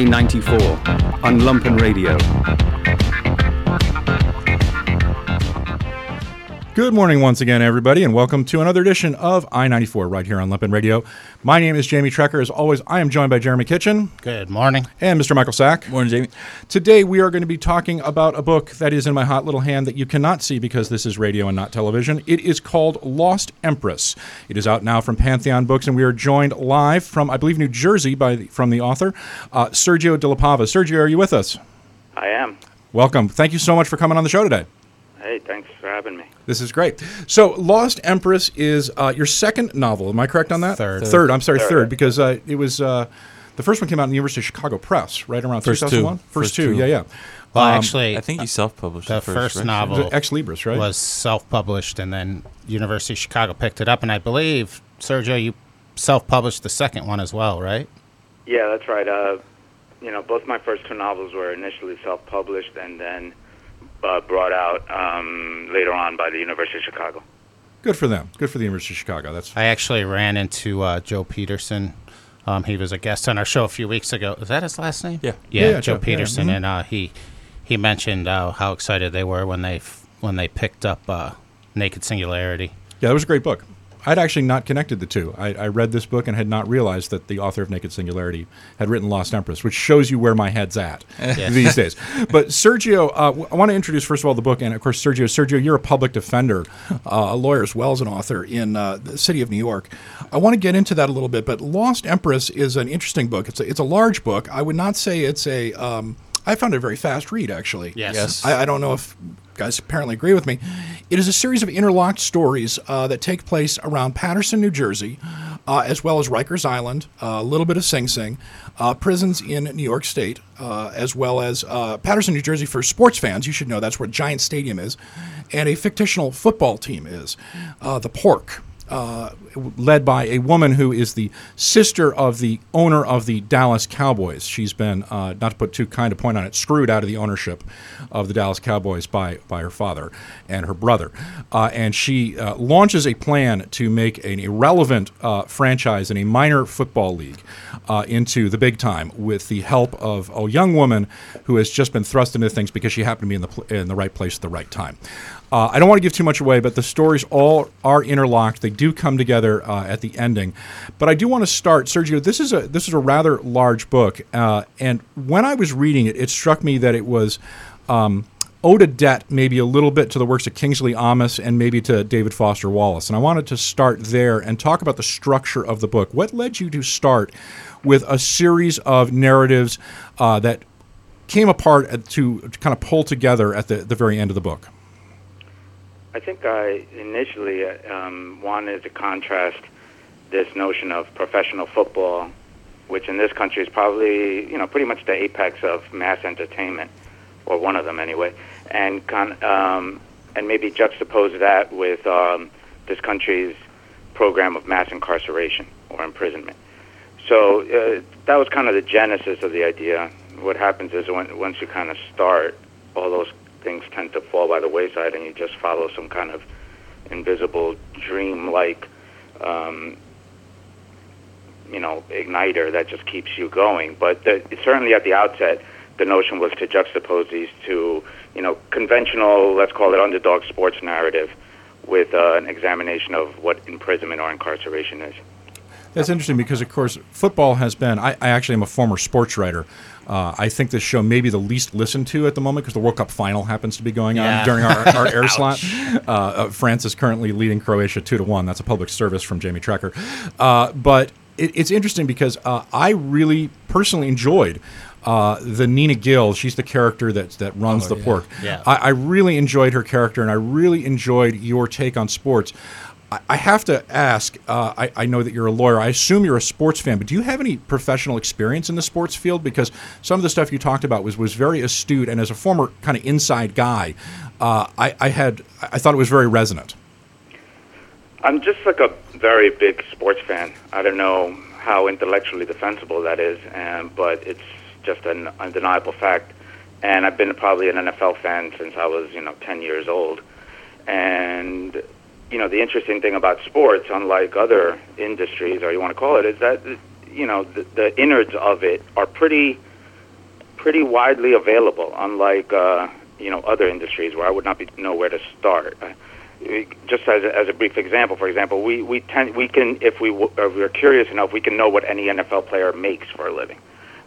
I 94 on Lumpen Radio. Good morning once again, everybody, and welcome to another edition of I 94 right here on Lumpen Radio. My name is Jamie Trecker. As always, I am joined by Jeremy Kitchen Good morning. and Mr. Michael Sack. Morning, Jamie. Today, we are going to be talking about a book that is in my hot little hand that you cannot see because this is radio and not television. It is called Lost Empress. It is out now from Pantheon Books, and we are joined live from, I believe, New Jersey by the, from the author, uh, Sergio De La Pava. Sergio, are you with us? I am. Welcome. Thank you so much for coming on the show today. Hey, thanks for having me. This is great. So, Lost Empress is uh, your second novel. Am I correct on that? Third. Third. I'm sorry, third, Third. because uh, it was uh, the first one came out in the University of Chicago Press, right around First two. 2001. First, First two. two. Yeah, yeah. Well, Um, actually, I think you self-published the it first right? novel- it Xlibris, right? was self-published, and then University of Chicago picked it up, and I believe Sergio, you self-published the second one as well, right? Yeah, that's right. Uh, you know, both my first two novels were initially self-published and then uh, brought out um, later on by the University of Chicago. Good for them. Good for the University of Chicago. That's I actually ran into uh, Joe Peterson. Um, he was a guest on our show a few weeks ago. Is that his last name? Yeah. Yeah, Yeah, yeah, Joe Joe, yeah, Peterson, mhm. and uh, he he mentioned uh, how excited they were when they f- when they picked up uh, Naked Singularity. yeah, that was a great book. I'd actually not connected the two. I, I read this book and had not realized that the author of Naked Singularity had written Lost Empress, which shows you where my head's at these days. But Sergio, uh, w- I want to introduce first of all the book, and of course Sergio. Sergio, you're a public defender, uh, a lawyer as well as an author in uh, the city of New York. I want to get into that a little bit, but Lost Empress is an interesting book. It's a, it's a large book. I would not say it's a. Um, I found it a very fast read, actually. Yes. Yes. I, I don't know if guys apparently agree with me. It is a series of interlocked stories uh, that take place around Paterson, New Jersey, uh, as well as Rikers Island, uh, a little bit of Sing Sing, uh, prisons in New York State, uh, as well as Paterson, New Jersey for sports fans. You should know that's where Giant Stadium is, and a fictional football team is, the Pork uh, led by a woman who is the sister of the owner of the Dallas Cowboys. She's been, uh, not to put too kind a point on it, screwed out of the ownership of the Dallas Cowboys by, by her father and her brother. Uh, and she uh, launches a plan to make an irrelevant uh, franchise in a minor football league into the big time with the help of a young woman who has just been thrust into things because she happened to be in the, pl- in the right place at the right time. Uh, I don't want to give too much away, but the stories all are interlocked. They do come together uh, at the ending. But I do want to start, Sergio. This is a this is a rather large book, uh, and when I was reading it, it struck me that it was um, owed a debt maybe a little bit to the works of Kingsley Amis and maybe to David Foster Wallace. And I wanted to start there and talk about the structure of the book. What led you to start with a series of narratives uh, that came apart to, to kind of pull together at the, the very end of the book? I think I initially um, wanted to contrast this notion of professional football, which in this country is probably you know pretty much the apex of mass entertainment, or one of them anyway, and con- um, and maybe juxtapose that with um, this country's program of mass incarceration or imprisonment. So uh, that was kind of the genesis of the idea. What happens is when, once you kind of start, all those things tend to fall by the wayside, and you just follow some kind of invisible dream-like, um, you know, igniter that just keeps you going. But the, certainly at the outset, the notion was to juxtapose these two, you know, conventional, let's call it underdog sports narrative, with uh, an examination of what imprisonment or incarceration is. That's interesting because, of course, football has been. I, I actually am a former sports writer. Uh, I think this show may be the least listened to at the moment because the World Cup final happens to be going on during our, our air slot. Uh, uh, France is currently leading Croatia two to one. That's a public service from Jamie Trecker. Uh, but it, it's interesting because uh, I really personally enjoyed. Uh, the Nina Gill, she's the character that that runs the pork. Yeah. I, I really enjoyed her character, and I really enjoyed your take on sports. I, have to ask. Uh, I, I know that you're a lawyer. I assume you're a sports fan, but do you have any professional experience in the sports field? Because some of the stuff you talked about was was very astute, and as a former kind of inside guy, uh, I, I had I thought it was very resonant. I'm just like a very big sports fan. I don't know how intellectually defensible that is, and, but it's just an undeniable fact. And I've been probably an NFL fan since I was, you know, 10 years old. And, you know, the interesting thing about sports, unlike other industries, or you want to call it, is that, you know, the, the innards of it are pretty pretty widely available, unlike uh, you know other industries where I would not be know where to start. Uh, just as a, as a brief example, for example, we we tend we can if we w- if we're curious enough, we can know what any NFL player makes for a living,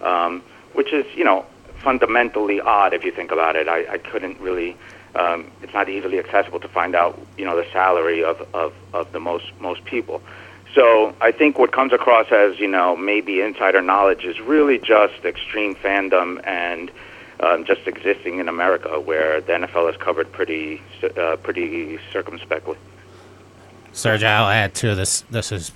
um, which is you know fundamentally odd if you think about it. I, I couldn't really. Um, it's not easily accessible to find out you know the salary of, of, of the most most people. So I think what comes across as you know maybe insider knowledge is really just extreme fandom and um, just existing in America, where the NFL is covered pretty uh, pretty circumspectly. Serge, I'll add too. This this is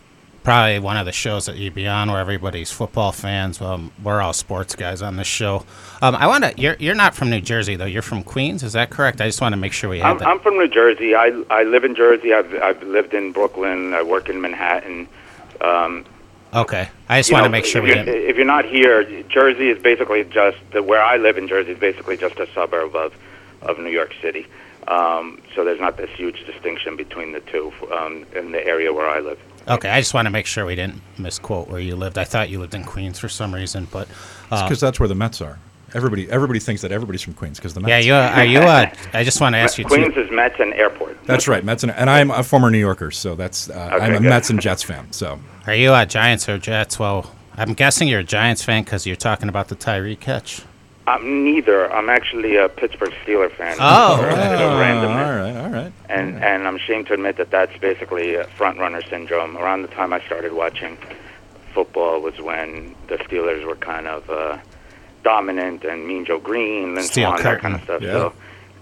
probably one of the shows that you'd be on where everybody's football fans. Um, we're all sports guys on this show. Um, I want to. You're you're not from New Jersey though. You're from Queens. Is that correct? I just want to make sure we have I'm, that. I'm from New Jersey. I I live in Jersey. I've I've lived in Brooklyn. I work in Manhattan. Um, okay. I just want to make sure if we you're, if you're not here, Jersey is basically just the, where I live in Jersey is basically just a suburb of of New York City. Um, so there's not this huge distinction between the two um, in the area where I live. Okay. I just want to make sure we didn't misquote where you lived. I thought you lived in Queens for some reason, but uh, because that's where the Mets are. Everybody, everybody thinks that everybody's from Queens because the Mets. yeah, you are you? Uh, I just want to ask you Queens too. is Mets and Airport. That's right, Mets, and, and I'm a former New Yorker, so that's uh, I'm a good. Mets and Jets fan. So Are you uh, Giants or Jets? Well, I'm guessing you're a Giants fan because you're talking about the Tyree catch. I'm neither. I'm actually a Pittsburgh Steeler fan. Oh, a all right, all right. and and I'm ashamed to admit that that's basically a front runner syndrome. Around the time I started watching football was when the Steelers were kind of uh, dominant and Mean Joe Greene and so Steel on, that kind of stuff. Yeah. So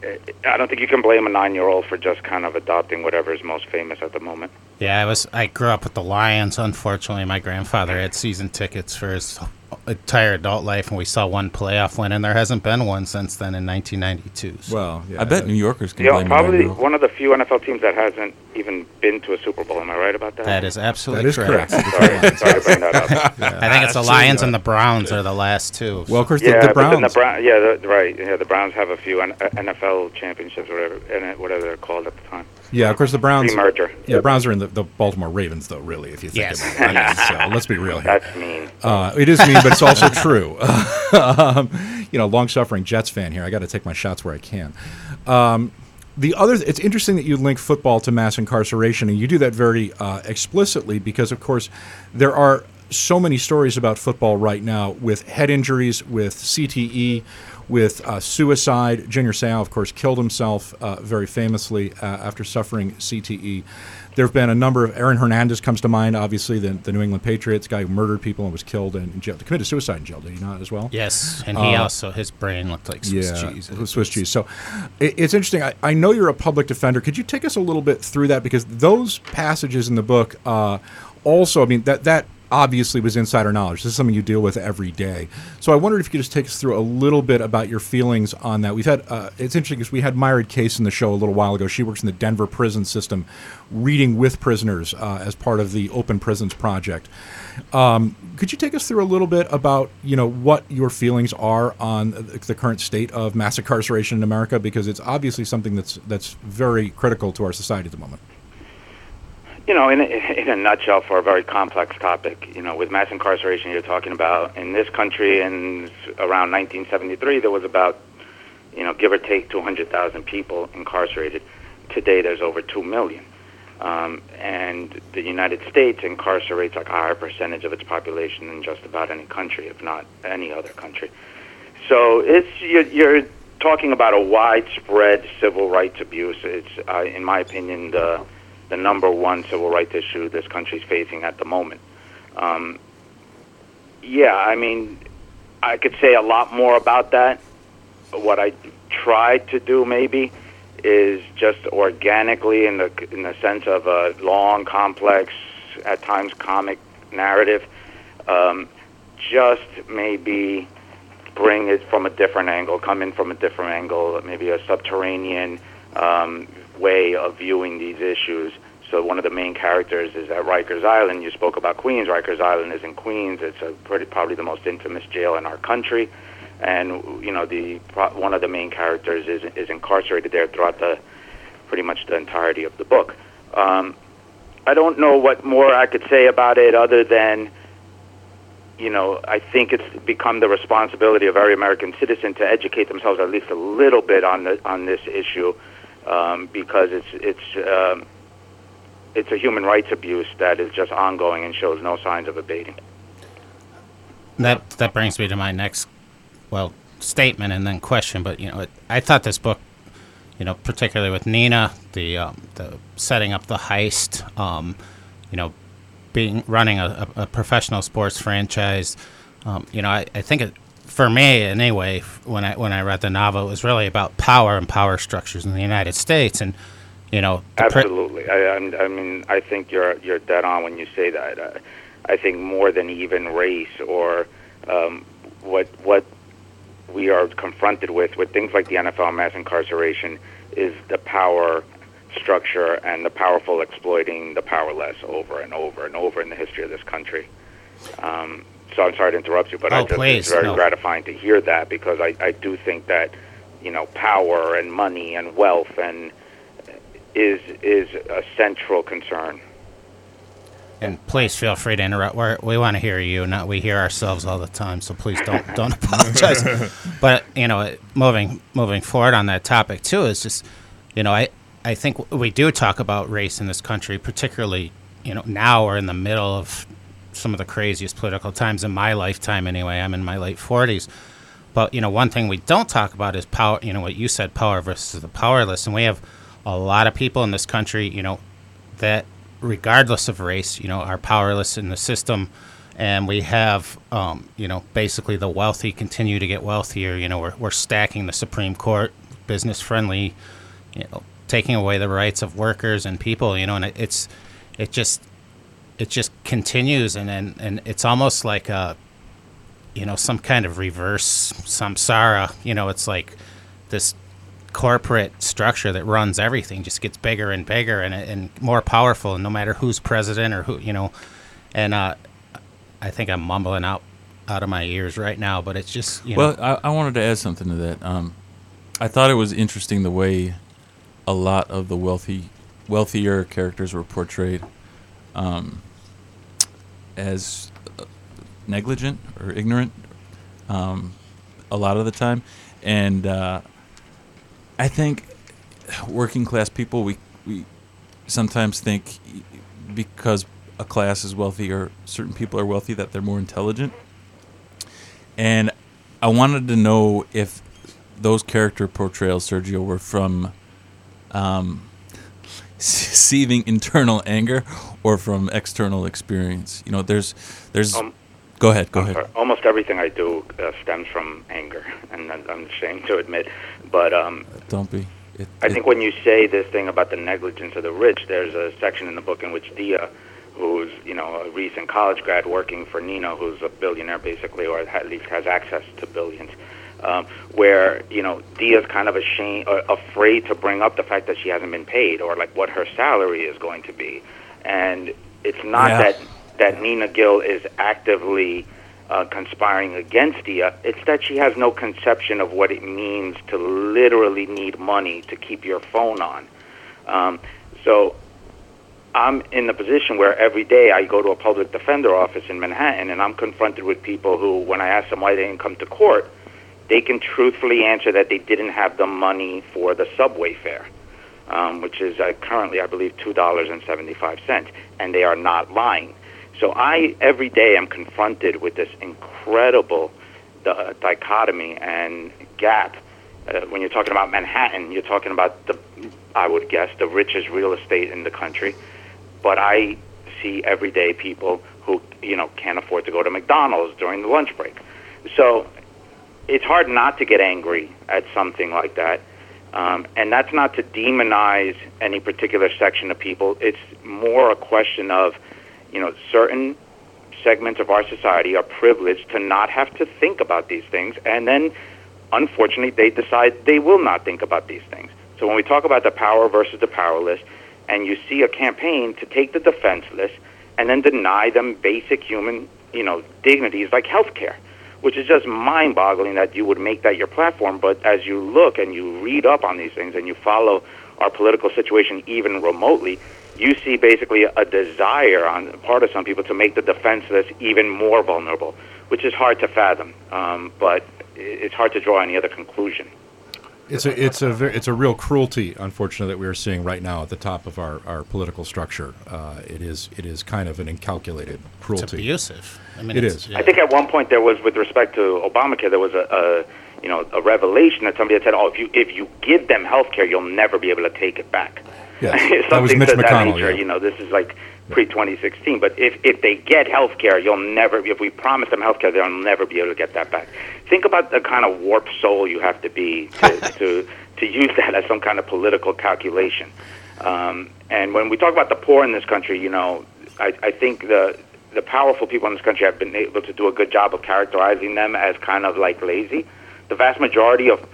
uh, I don't think you can blame a nine-year-old for just kind of adopting whatever is most famous at the moment. Yeah, I was. I grew up with the Lions. Unfortunately, my grandfather had season tickets for his entire adult life, and we saw one playoff win, and there hasn't been one since then in 1992. So. Well, yeah, I bet New Yorkers can You know, blame probably it. one of the few NFL teams that hasn't even been to a Super Bowl. Am I right about that? that is absolutely is correct. Sorry, sorry to bring that up. I think it's the Lions and the Browns are the last two. Well, of course, Yeah, the, the Browns. the Brown, yeah, the, right. Yeah, the Browns have a few N- NFL championships, whatever, whatever they're called at the time. Yeah, of course, the Browns. Pre-merger. Yeah, the Browns are in the, the Baltimore Ravens, though. Really, if you think Yes. about it. so let's be real here. That's mean. Uh, it is mean, but it's also true. um, you know, long-suffering Jets fan here. I got to take my shots where I can. Um, the other, it's interesting that you link football to mass incarceration, and you do that very uh, explicitly because, of course, there are so many stories about football right now with head injuries, with CTE, with uh, suicide. Junior Seau, of course, killed himself uh, very famously uh, after suffering CTE. There have been a number of. Aaron Hernandez comes to mind, obviously, the, the New England Patriots guy who murdered people and was killed in jail, committed suicide in jail, did he not, as well? Yes, and he Uh, also his brain looked like Swiss yeah, cheese. Swiss cheese. So it, it's interesting. I, I know you're a public defender. Could you take us a little bit through that because those passages in the book uh, also, I mean, that that obviously was insider knowledge. This is something you deal with every day. So I wondered if you could just take us through a little bit about your feelings on that. We've had uh, it's interesting because we had Myriad Case in the show a little while ago. She works in the Denver prison system, reading with prisoners uh, as part of the Open Prisons Project. Um, could you take us through a little bit about you know what your feelings are on the current state of mass incarceration in America? Because it's obviously something that's that's very critical to our society at the moment. You know, in a, in a nutshell, for a very complex topic, you know, with mass incarceration, you're talking about in this country in around 1973, there was about, you know, give or take 200,000 people incarcerated. Today, there's over 2 million. Um, and the United States incarcerates like a higher percentage of its population than just about any country, if not any other country. So it's you're, you're talking about a widespread civil rights abuse. It's, uh, in my opinion, the the number one civil rights issue this country's facing at the moment. Um, yeah, I mean, I could say a lot more about that. What I tried to do, maybe, is just organically, in the in the sense of a long, complex, at times comic narrative, um, just maybe bring it from a different angle, come in from a different angle, maybe a subterranean um, way of viewing these issues. So one of the main characters is at Rikers Island. You spoke about Queens. Rikers Island is in Queens. It's a pretty, probably the most infamous jail in our country, and you know the one of the main characters is is incarcerated there throughout the pretty much the entirety of the book. Um, I don't know what more I could say about it other than you know, I think it's become the responsibility of every American citizen to educate themselves at least a little bit on the on this issue, um, because it's it's um, it's a human rights abuse that is just ongoing and shows no signs of abating. That that brings me to my next, well, statement and then question. But you know, it, I thought this book, you know, particularly with Nina, the um, the setting up the heist, um, you know, being running a, a, professional sports franchise, um, you know, I, I think it, for me anyway, when I when I read the novel, it was really about power and power structures in the United States, and you know, Absolutely. I, I mean, I think you're you're dead on when you say that. Uh, I think more than even race or um, what what we are confronted with with things like the NFL mass incarceration is the power structure and the powerful exploiting the powerless over and over and over in the history of this country. Um, so I'm sorry to interrupt you, but I Oh, just, please, it's very no. gratifying to hear that because I, I do think that you know power and money and wealth and is is a central concern. And please feel free to interrupt. We're, we want to hear you, not we hear ourselves all the time. So please don't don't apologize. but you know, moving moving forward on that topic too is just, you know, I I think we do talk about race in this country, particularly you know now we're in the middle of some of the craziest political times in my lifetime. Anyway, I'm in my late forties. But you know, one thing we don't talk about is power. You know what you said, power versus the powerless, and we have a lot of people in this country. You know, that regardless of race, you know, are powerless in the system, and we have, um, you know, basically the wealthy continue to get wealthier. You know, we're we're stacking the Supreme Court, business friendly, you know, taking away the rights of workers and people. You know, and it, it's it just it just continues, and and, and it's almost like a you know some kind of reverse samsara. You know it's like this corporate structure that runs everything just gets bigger and bigger and, and more powerful and no matter who's president or who you know. And uh, i think i'm mumbling out out of my ears right now but it's just you know. Well, I, I wanted to add something to that. Um, I thought it was interesting the way a lot of the wealthy, wealthier characters were portrayed um, as negligent or ignorant um, a lot of the time, and uh, I think working class people we we sometimes think because a class is wealthy or certain people are wealthy that they're more intelligent. And I wanted to know if those character portrayals, Sergio, were from um, seething internal anger or from external experience. You know, there's, there's. Um, go ahead. Go I'm ahead. sorry. Almost everything I do uh, stems from anger, and I'm I'm ashamed to admit. But um, Don't be. It, I it- think when you say this thing about the negligence of the rich, there's a section in the book in which Dia, who's you know a recent college grad working for Nino, who's a billionaire basically, or at least has access to billions, um, where you know Dia's kind of ashamed, or afraid to bring up the fact that she hasn't been paid, or like what her salary is going to be, and it's not Yeah. that that Nina Gill is actively uh, conspiring against Dia. It's that she has no conception of what it means to literally need money to keep your phone on. Um, so I'm in the position where every day I go to a public defender office in Manhattan and I'm confronted with people who, when I ask them why they didn't come to court, they can truthfully answer that they didn't have the money for the subway fare, um, which is uh, currently, I believe, two dollars and seventy-five cents, and they are not lying. So I every day am confronted with this incredible uh, dichotomy and gap. Uh, when you're talking about Manhattan, you're talking about the, I would guess, the richest real estate in the country. But I see everyday people who, you know, can't afford to go to McDonald's during the lunch break. So it's hard not to get angry at something like that. Um, and that's not to demonize any particular section of people. It's more a question of, you know, certain segments of our society are privileged to not have to think about these things. And then, unfortunately, they decide they will not think about these things. So when we talk about the power versus the powerless, and you see a campaign to take the defenseless and then deny them basic human, you know, dignities like health care which is just mind-boggling that you would make that your platform. But as you look and you read up on these things and you follow our political situation even remotely, you see basically a desire on the part of some people to make the defenseless even more vulnerable, which is hard to fathom. Um, but it's hard to draw any other conclusion. It's a it's a very, it's a real cruelty, unfortunately, that we are seeing right now at the top of our, our political structure. Uh, it is it is kind of an incalculated cruelty. It's abusive. I mean, It it's- is. yeah. I think at one point there was, with respect to Obamacare, there was a, a you know a revelation that somebody had said, "Oh, if you if you give them health care, you'll never be able to take it back." Yes, that was Mitch to that McConnell, nature. yeah. You know, this is like pre 2016. But if if they get health care, you'll never. If we promise them health care, they'll never be able to get that back. Think about the kind of warped soul you have to be to to, to use that as some kind of political calculation. Um, and when we talk about the poor in this country, you know, I, I think the the powerful people in this country have been able to do a good job of characterizing them as kind of like lazy. The vast majority of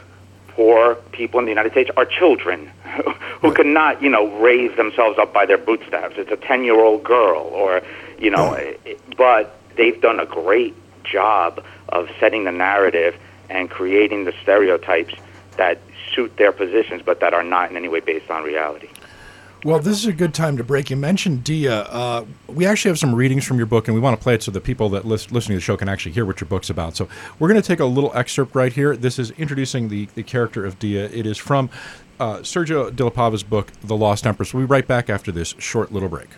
poor people in the United States are children who could not, you know, raise themselves up by their bootstraps. It's a 10-year-old girl or, you know, it- but they've done a great job of setting the narrative and creating the stereotypes that suit their positions but that are not in any way based on reality. Well, this is a good time to break. You mentioned Dia. Uh, we actually have some readings from your book, and we want to play it so the people that lis- listening to the show can actually hear what your book's about. So we're going to take a little excerpt right here. This is introducing the, the character of Dia. It is from uh, Sergio de la Pava's book, The Lost Empress. We'll be right back after this short little break.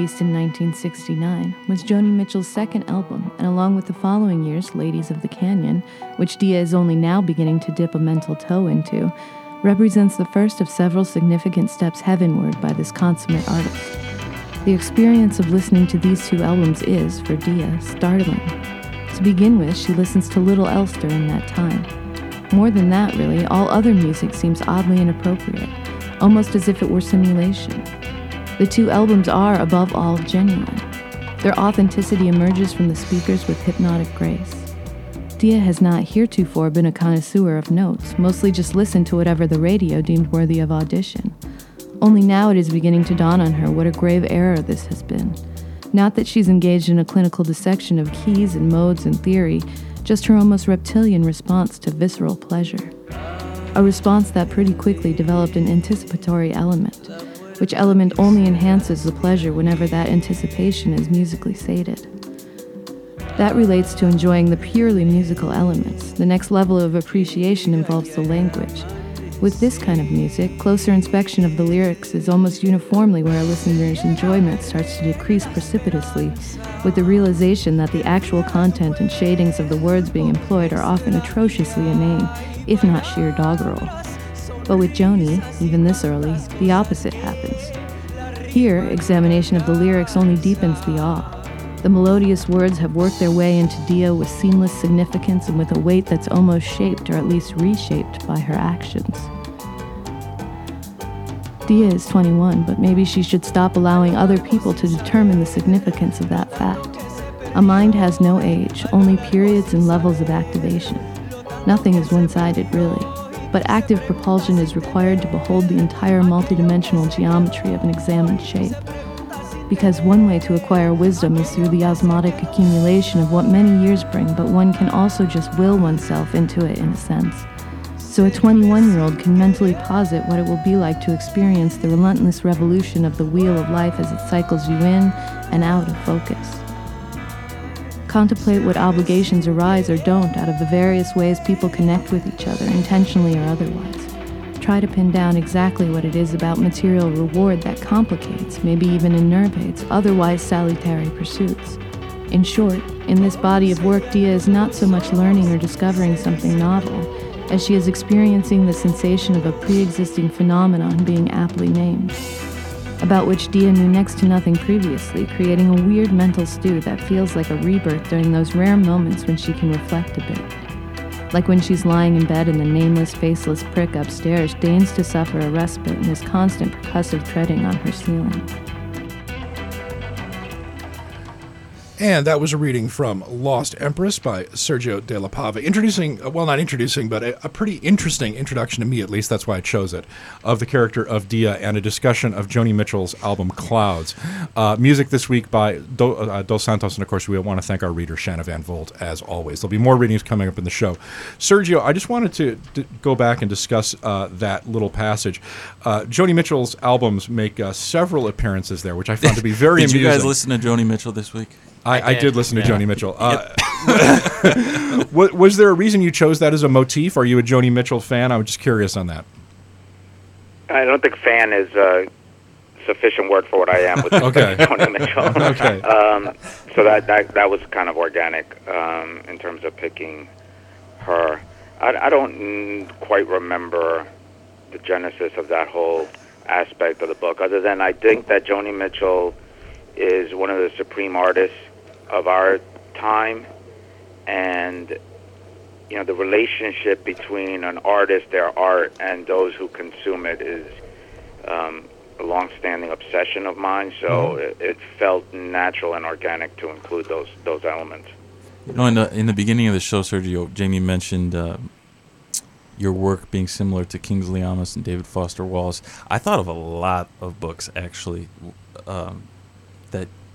Released in 1969, was Joni Mitchell's second album, and along with the following year's Ladies of the Canyon, which Dia is only now beginning to dip a mental toe into, represents the first of several significant steps heavenward by this consummate artist. The experience of listening to these two albums is, for Dia, startling. To begin with, she listens to little else during that time. More than that, really, all other music seems oddly inappropriate, almost as if it were simulation. The two albums are, above all, genuine. Their authenticity emerges from the speakers with hypnotic grace. Dia has not heretofore been a connoisseur of notes, mostly just listened to whatever the radio deemed worthy of audition. Only now it is beginning to dawn on her what a grave error this has been. Not that she's engaged in a clinical dissection of keys and modes and theory, just her almost reptilian response to visceral pleasure. A response that pretty quickly developed an anticipatory element, which element only enhances the pleasure whenever that anticipation is musically sated. That relates to enjoying the purely musical elements. The next level of appreciation involves the language. With this kind of music, closer inspection of the lyrics is almost uniformly where a listener's enjoyment starts to decrease precipitously, with the realization that the actual content and shadings of the words being employed are often atrociously inane, if not sheer doggerel. But with Joni, even this early, the opposite happens. Here, examination of the lyrics only deepens the awe. The melodious words have worked their way into Dia with seamless significance and with a weight that's almost shaped or at least reshaped by her actions. Dia is 21, but maybe she should stop allowing other people to determine the significance of that fact. A mind has no age, only periods and levels of activation. Nothing is one sided, really, but active propulsion is required to behold the entire multidimensional geometry of an examined shape because one way to acquire wisdom is through the osmotic accumulation of what many years bring, but one can also just will oneself into it in a sense. So a 21 year old can mentally posit what it will be like to experience the relentless revolution of the wheel of life as it cycles you in and out of focus. Contemplate what obligations arise or don't out of the various ways people connect with each other, intentionally or otherwise try to pin down exactly what it is about material reward that complicates, maybe even enervates, otherwise salutary pursuits. In short, in this body of work, Dia is not so much learning or discovering something novel as she is experiencing the sensation of a pre existing phenomenon being aptly named, about which Dia knew next to nothing previously, creating a weird mental stew that feels like a rebirth during those rare moments when she can reflect a bit like when she's lying in bed and the nameless, faceless prick upstairs deigns to suffer a respite in his constant percussive treading on her ceiling. And that was a reading from Lost Empress by Sergio de la Pava, introducing, uh, well, not introducing, but a, a, pretty interesting introduction to me, at least that's why I chose it, of the character of Dia and a discussion of Joni Mitchell's album Clouds. Uh, music this week by Do, uh, Dos Santos, and of course, we want to thank our reader, Shanna Van Volt, as always. There'll be more readings coming up in the show. Sergio, I just wanted to, to go back and discuss uh, that little passage. Uh, Joni Mitchell's albums make uh, several appearances there, which I found to be very Did amusing. you guys listen to Joni Mitchell this week? I, I, did, did listen to yeah. Joni Mitchell. Uh, was, was there a reason you chose that as a motif? Are you a Joni Mitchell fan? I'm just curious on that. I don't think fan is a sufficient word for what I am with Okay. Joni Mitchell. Okay. Um, so that, that that was kind of organic um, in terms of picking her. I, I don't quite remember the genesis of that whole aspect of the book, other than I think that Joni Mitchell is one of the supreme artists of our time, and you know the relationship between an artist, their art, and those who consume it is um, a long-standing obsession of mine. So it, it felt natural and organic to include those those elements. You know, in the in the beginning of the show, Sergio, Jamie mentioned uh, your work being similar to Kingsley Amis and David Foster Wallace. I thought of a lot of books actually um,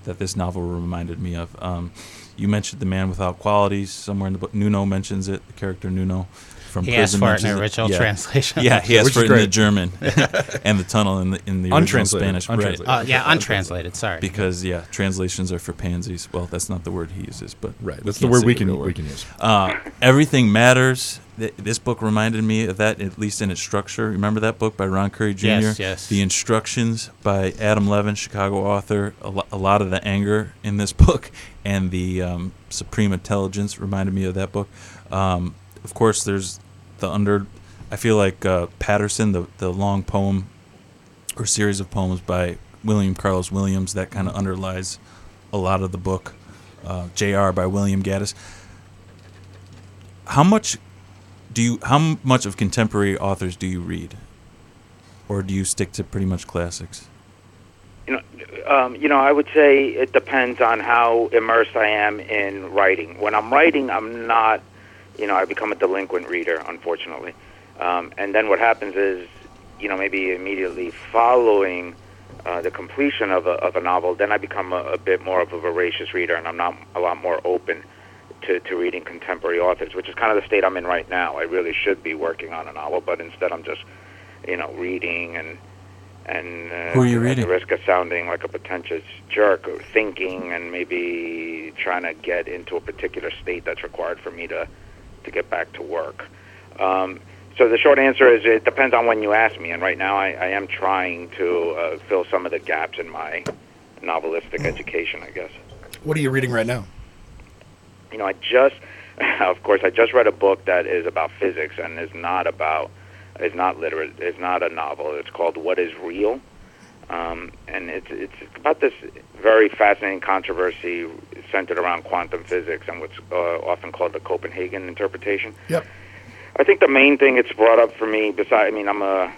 that that this novel reminded me of. Um, you mentioned the man without qualities somewhere in the book. Nuno mentions it. The character Nuno from He asked prison for it in original Yeah. translation. Yeah, he asked Which for it in the. German and the tunnel in the in the original Untranslated. Spanish. Right. Untranslated. Uh, yeah, untranslated. Sorry. Because yeah, translations are for pansies. Well, that's not the word he uses, but Right. That's the word we can word. we can use. Uh, Everything Matters. Th- This book reminded me of that, at least in its structure. Remember that book by Ron Currie Jr.? Yes, yes. The instructions by Adam Levin, Chicago author. A, lo- a lot of the anger in this book and the um, supreme intelligence reminded me of that book. Um, of course, there's the under. I feel like uh, Paterson, the the long poem or series of poems by William Carlos Williams, that kind of underlies a lot of the book. Uh, J.R. by William Gaddis how much do you how much of contemporary authors do you read or do you stick to pretty much classics You know, um, you know, I would say it depends on how immersed I am in writing. When I'm writing, I'm not, you know, I become a delinquent reader, unfortunately. Um, and then what happens is, you know, maybe immediately following uh, the completion of a, of a novel, then I become a, a bit more of a voracious reader, and I'm not a lot more open to, to reading contemporary authors, which is kind of the state I'm in right now. I really should be working on a novel, but instead I'm just, you know, reading and and uh, Who are you at reading? the risk of sounding like a pretentious jerk, or thinking and maybe trying to get into a particular state that's required for me to to get back to work. Um, so the short answer is it depends on when you ask me, and right now I, I am trying to uh, fill some of the gaps in my novelistic education, I guess. What are you reading right now? You know, I just, of course, I just read a book that is about physics and is not about, is not literate, is not a novel. It's called What Is Real, um, and it's it's about this very fascinating controversy centered around quantum physics and what's uh, often called the Copenhagen interpretation. Yep. I think the main thing it's brought up for me, besides, I mean, I'm a,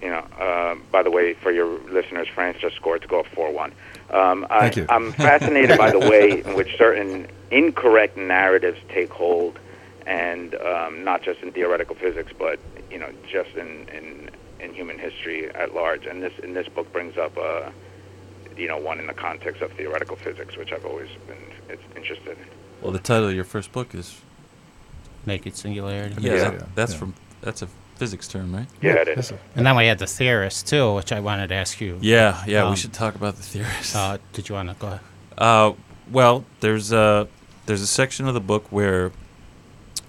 you know, uh, by the way, for your listeners, France just scored to go up 4 1. Um, I, Thank you. I'm fascinated by the way in which certain incorrect narratives take hold, and um, not just in theoretical physics, but, you know, just in, in, in human history at large. And this, and this book brings up, uh, you know, one in the context of theoretical physics, which I've always been it's interested in. well the title of your first book is Naked Singularity. yeah, Yeah. that- that's Yeah. from that's a physics term right Yeah, it is. And then we had the theorist too, which I wanted to ask you. yeah yeah Um, we should talk about the theorists Uh, did you want to go ahead? Uh, well, there's a there's a section of the book where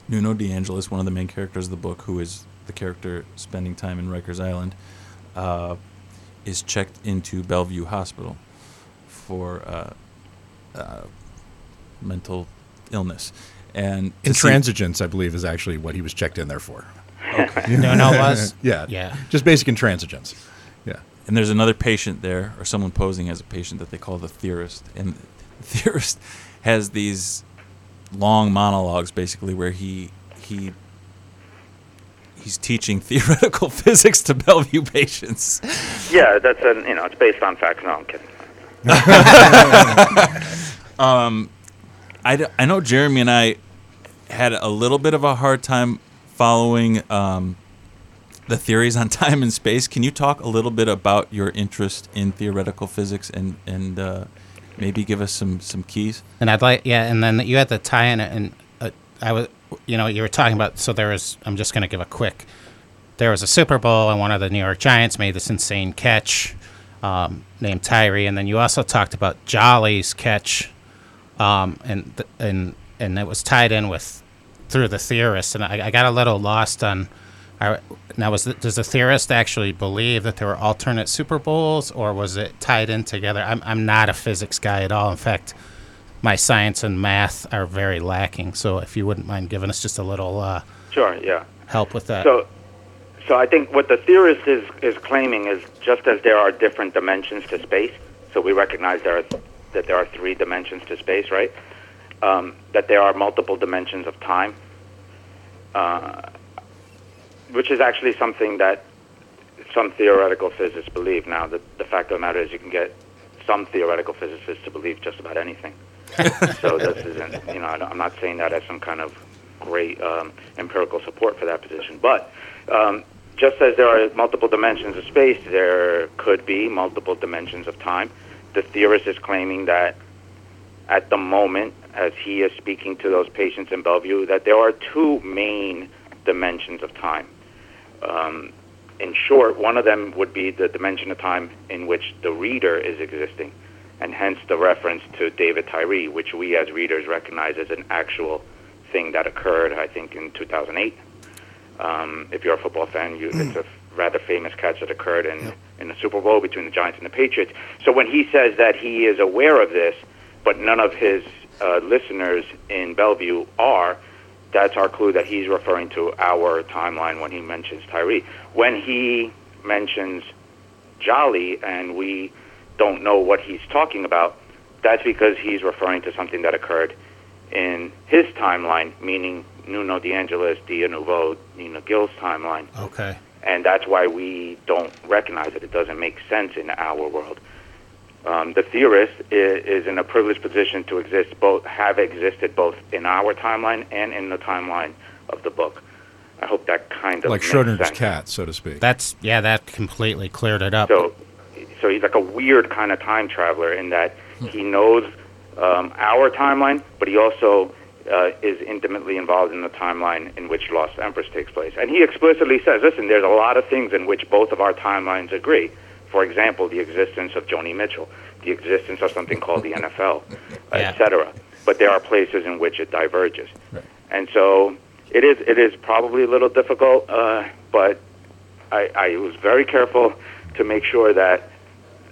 Nuno DeAngeles, one of the main characters of the book, who is the character spending time in Rikers Island, uh, is checked into Bellevue Hospital for uh, uh, mental illness, and to see- Intransigence, I believe, is actually what he was checked in there for. No, no, it was. Yeah. Yeah. Just basic intransigence. Yeah. and there's another patient there, or someone posing as a patient that they call the theorist, and the theorist has these long monologues, basically, where he he he's teaching theoretical physics to Bellevue patients. Yeah, that's an, you know, it's based on facts. No, I'm kidding. um I, d- I know Jeremy and I had a little bit of a hard time following um, the theories on time and space. Can you talk a little bit about your interest in theoretical physics and and uh, maybe give us some some keys? And I'd like, yeah, and then you had the tie in, and uh, I was, you know, you were talking about. So there was. I'm just going to give a quick. There was a Super Bowl, and one of the New York Giants made this insane catch, um, named Tyree, and then you also talked about Jolly's catch, um, and th- and and it was tied in with through the theorists, and I, I got a little lost on. I, now, was the, does the theorist actually believe that there were alternate Super Bowls, or was it tied in together? I'm I'm not a physics guy at all. In fact, my science and math are very lacking. So if you wouldn't mind giving us just a little uh, Sure, yeah. help with that. So, so I think what the theorist is, is claiming is just as there are different dimensions to space, so we recognize there are, that there are three dimensions to space, right? Um, that there are multiple dimensions of time, uh, which is actually something that some theoretical physicists believe. Now, the, the fact of the matter is you can get some theoretical physicists to believe just about anything. so this isn't, you know, I'm not saying that as some kind of great um, empirical support for that position. But um, just as there are multiple dimensions of space, there could be multiple dimensions of time. The theorist is claiming that at the moment, as he is speaking to those patients in Bellevue, that there are two main dimensions of time. Um, in short, one of them would be the dimension of time in which the reader is existing, and hence the reference to David Tyree, which we as readers recognize as an actual thing that occurred, I think, in 2008. Um, if you're a football fan, you, it's a rather famous catch that occurred in, in the Super Bowl between the Giants and the Patriots. So when he says that he is aware of this, but none of his uh, listeners in Bellevue are, that's our clue that he's referring to our timeline when he mentions Tyree. When he mentions Jolly and we don't know what he's talking about, that's because he's referring to something that occurred in his timeline, meaning Nuno DeAngeles, Dia Nouveau, Nina Gill's timeline. okay. And that's why we don't recognize it. It doesn't make sense in our world. Um, the theorist is, is in a privileged position to exist both, have existed both in our timeline and in the timeline of the book. I hope that kind of like makes Schrodinger's sense. cat, so to speak. That's yeah, that completely cleared it up. So, so he's like a weird kind of time traveler in that he knows um, our timeline, but he also uh, is intimately involved in the timeline in which Lost Empress takes place. And he explicitly says, "Listen, there's a lot of things in which both of our timelines agree. For example, the existence of Joni Mitchell, the existence of something called the NFL, Yeah. etc. But there are places in which it diverges, and so." It is. It is probably a little difficult, uh, but I, I was very careful to make sure that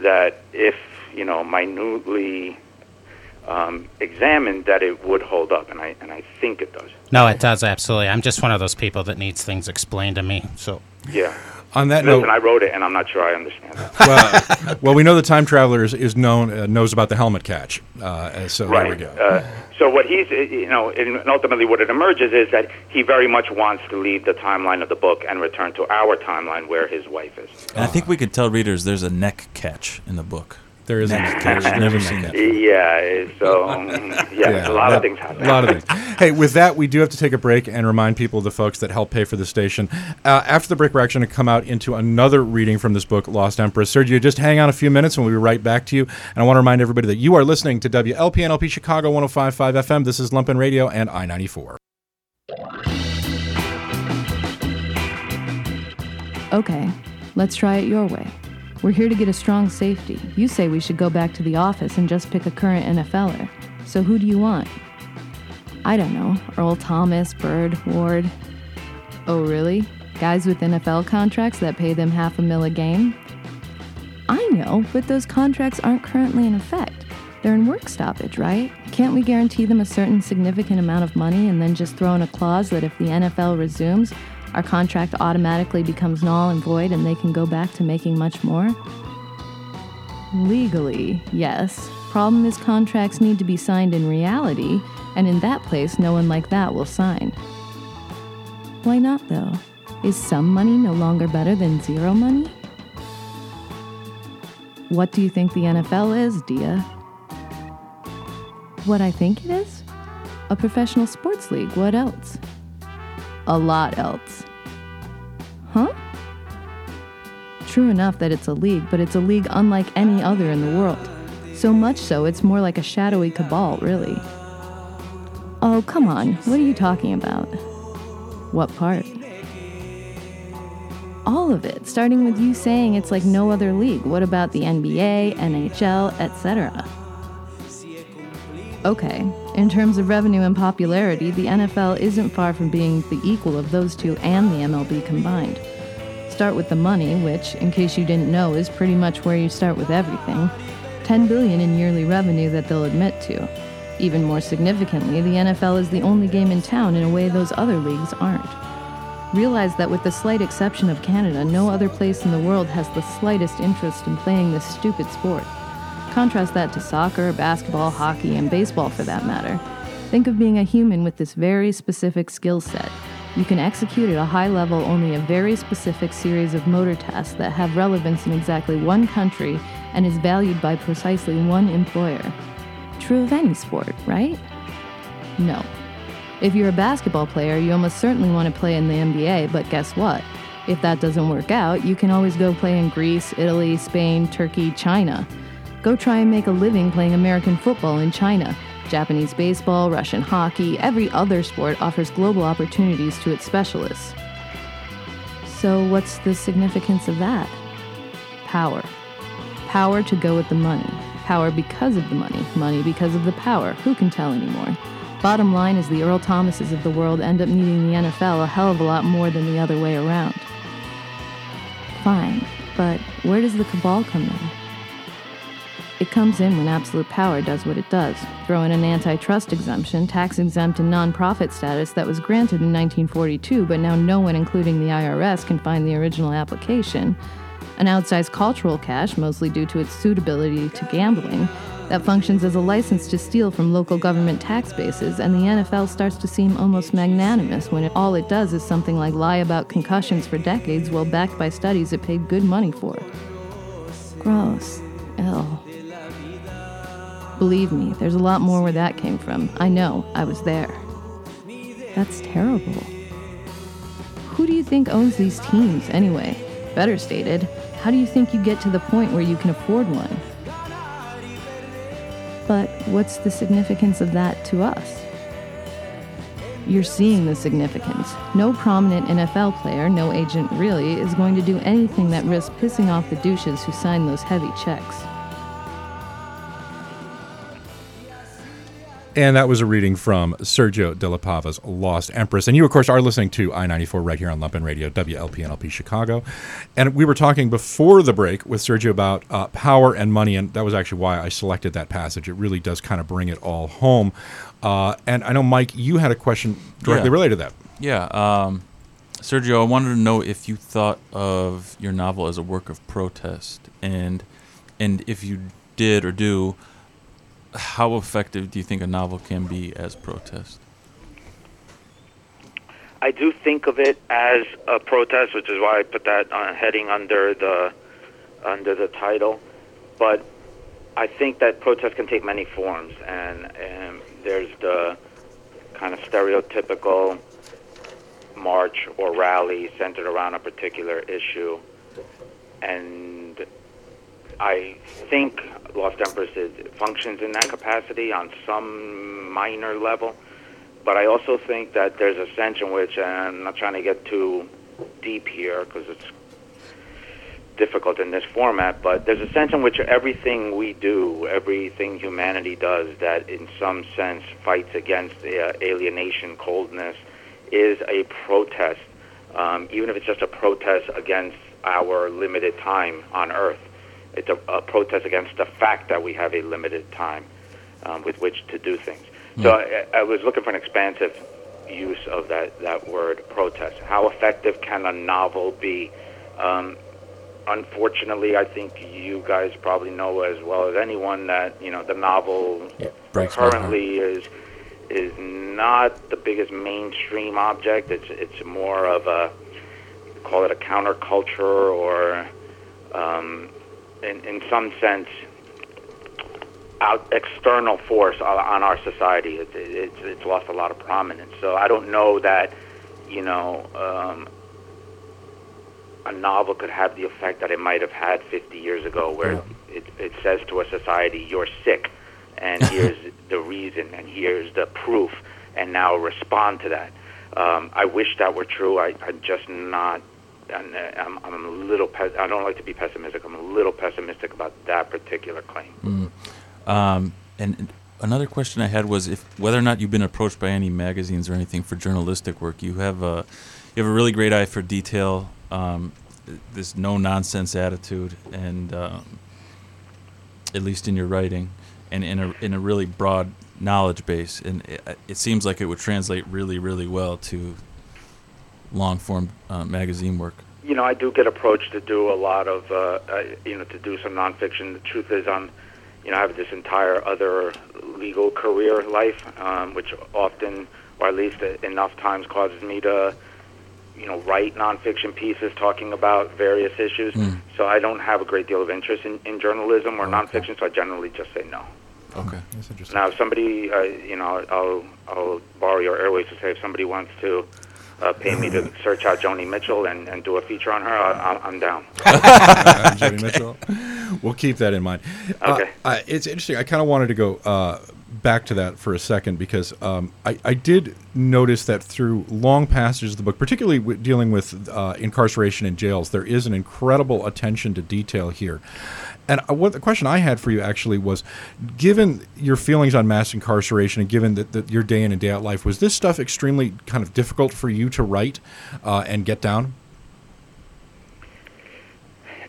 that if you know minutely um, examined, that it would hold up, and I and I think it does. no, it does absolutely. I'm just one of those people that needs things explained to me. So Yeah. On that Listen, note, I wrote it, and I'm not sure I understand that. well, well, we know the time traveler is, is known uh, knows about the helmet catch. Uh, and so there we go. Uh, so what he's, uh, you know, and ultimately what it emerges is that he very much wants to leave the timeline of the book and return to our timeline where his wife is. And I think we could tell readers there's a neck catch in the book. There is a Neck catch. Never seen that. Yeah. So um, yeah, a lot of things happen. A lot of things. Hey, with that, we do have to take a break and remind people, the folks that help pay for the station. Uh, after the break, we're actually going to come out into another reading from this book, Lost Empress. Sergio, just hang on a few minutes and we'll be right back to you. And I want to remind everybody that you are listening to WLPNLP Chicago 1055 FM. This is Lumpen Radio and I 94. Okay, let's try it your way. We're here to get a strong safety. You say we should go back to the office and just pick a current NFLer. So who do you want? I don't know. Earl Thomas, Byrd, Ward. Oh, really? Guys with NFL contracts that pay them half a mil a game? I know, but those contracts aren't currently in effect. They're in work stoppage, right? Can't we guarantee them a certain significant amount of money and then just throw in a clause that if the NFL resumes, our contract automatically becomes null and void and they can go back to making much more? Legally, yes. Problem is, contracts need to be signed in reality, and in that place, no one like that will sign. Why not, though? Is some money no longer better than zero money? What do you think the NFL is, Dia? What I think it is? A professional sports league, what else? a lot else. Huh? True enough that it's a league, but it's a league unlike any other in the world. So much so, it's more like a shadowy cabal, really. Oh, come on, what are you talking about? What part? All of it, starting with you saying it's like no other league. What about the NBA, NHL, etc.? Okay, in terms of revenue and popularity, the NFL isn't far from being the equal of those two and the MLB combined. Start with the money, which, in case you didn't know, is pretty much where you start with everything. 10 billion in yearly revenue that they'll admit to. Even more significantly, the NFL is the only game in town in a way those other leagues aren't. Realize that with the slight exception of Canada, no other place in the world has the slightest interest in playing this stupid sport. Contrast that to soccer, basketball, hockey, and baseball for that matter. Think of being a human with this very specific skill set. You can execute at a high level only a very specific series of motor tasks that have relevance in exactly one country and is valued by precisely one employer. True of any sport, right? No. If you're a basketball player, you almost certainly want to play in the NBA, but guess what? If that doesn't work out, you can always go play in Greece, Italy, Spain, Turkey, China. Go try and make a living playing American football in China. Japanese baseball, Russian hockey, every other sport offers global opportunities to its specialists. So, what's the significance of that? Power. Power to go with the money. Power because of the money. Money because of the power. Who can tell anymore? Bottom line is the Earl Thomases of the world end up needing the NFL a hell of a lot more than the other way around. Fine, but where does the cabal come in? It comes in when absolute power does what it does throw in an antitrust exemption, tax exempt, and nonprofit status that was granted in 1942, but now no one, including the IRS, can find the original application. An outsized cultural cash, mostly due to its suitability to gambling, that functions as a license to steal from local government tax bases, and the NFL starts to seem almost magnanimous when it, all it does is something like lie about concussions for decades while backed by studies it paid good money for. Gross. Ill. Believe me, there's a lot more where that came from. I know, I was there. That's terrible. Who do you think owns these teams, anyway? Better stated, how do you think you get to the point where you can afford one? But what's the significance of that to us? You're seeing the significance. No prominent NFL player, no agent really, is going to do anything that risks pissing off the douches who sign those heavy checks. And that was a reading from Sergio de la Pava's Lost Empress. And you, of course, are listening to I 94 right here on Lumpen Radio, WLPNLP Chicago. And we were talking before the break with Sergio about uh, power and money. And that was actually why I selected that passage. It really does kind of bring it all home. Uh, and I know, Mike, you had a question directly yeah. related to that. Yeah. Um, Sergio, I wanted to know if you thought of your novel as a work of protest. And, and if you did or do, how effective do you think a novel can be as protest? I do think of it as a protest, which is why I put that on, heading under the under the title. But I think that protest can take many forms, and, and there's the kind of stereotypical march or rally centered around a particular issue, and I think Lost Empress functions in that capacity on some minor level, but I also think that there's a sense in which, and I'm not trying to get too deep here because it's difficult in this format, but there's a sense in which everything we do, everything humanity does, that in some sense fights against uh, alienation, coldness, is a protest, um, even if it's just a protest against our limited time on Earth. It's a, a protest against the fact that we have a limited time um, with which to do things. Mm. So I, I was looking for an expansive use of that, that word protest. How effective can a novel be? Um, unfortunately, I think you guys probably know as well as anyone that you know the novel yeah, currently is is not the biggest mainstream object. It's it's more of a call it a counterculture or um, in, in some sense, out external force on our society. It, it, it's, it's lost a lot of prominence. So I don't know that, you know, um, a novel could have the effect that it might have had 50 years ago, where yeah. it, it says to a society, "You're sick, and here's the reason, and here's the proof, and now respond to that." Um, I wish that were true. I, I'm just not and uh, I'm, I'm a little. Pe- I don't like to be pessimistic. I'm a little pessimistic about that particular claim. Um, and another question I had was if whether or not you've been approached by any magazines or anything for journalistic work. You have a you have a really great eye for detail. Um, this no nonsense attitude, and um, at least in your writing, and in a in a really broad knowledge base, and it, it seems like it would translate really really well to long form uh, magazine work. you know, I do get approached to do a lot of, uh, uh, you know, to do some nonfiction. The truth is, I'm, you know, I have this entire other legal career life, um, which often, or at least enough times, causes me to, you know, write nonfiction pieces talking about various issues. So I don't have a great deal of interest in, in journalism or nonfiction. So I generally just say no. Okay. That's interesting. Now, if somebody, uh, you know, I'll I'll borrow your airways to say if somebody wants to uh, pay me to search out Joni Mitchell and, and do a feature on her, I, I'm- I'm down. Joni Mitchell. We'll keep that in mind. Uh, Okay. uh, it's interesting. I kind of wanted to go uh, back to that for a second because um, I, I did notice that through long passages of the book, particularly w- dealing with uh, incarceration in jails, there is an incredible attention to detail here. And what the question I had for you actually was, given your feelings on mass incarceration and given that, that your day in and day out life, was this stuff extremely kind of difficult for you to write uh, and get down?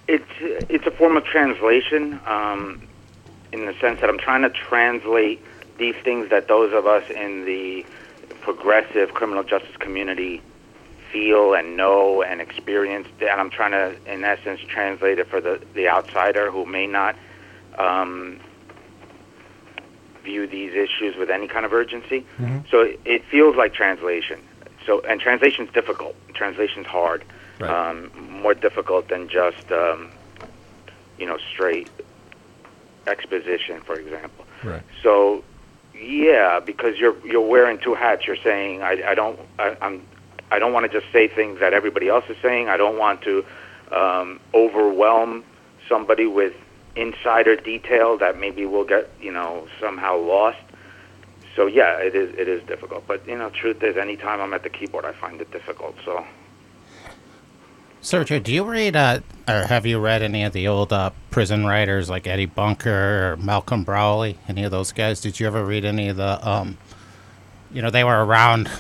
It's it's a form of translation, um, in the sense that I'm trying to translate these things that those of us in the progressive criminal justice community feel and know and experience, and I'm trying to, in essence, translate it for the the outsider who may not um, view these issues with any kind of urgency. So it, it feels like translation. So and translation's difficult. Translation's hard. Right. Um, more difficult than just um, you know straight exposition, for example. Right. So yeah, because you're you're wearing two hats. You're saying I, I don't I, I'm I don't want to just say things that everybody else is saying. I don't want to um, overwhelm somebody with insider detail that maybe will get you know somehow lost. So yeah, it is it is difficult. But you know, truth is, anytime I'm at the keyboard, I find it difficult. So Sergio, do you read uh, or have you read any of the old uh, prison writers like Eddie Bunker or Malcolm Braly? Any of those guys? Did you ever read any of the? Um, you know, they were around.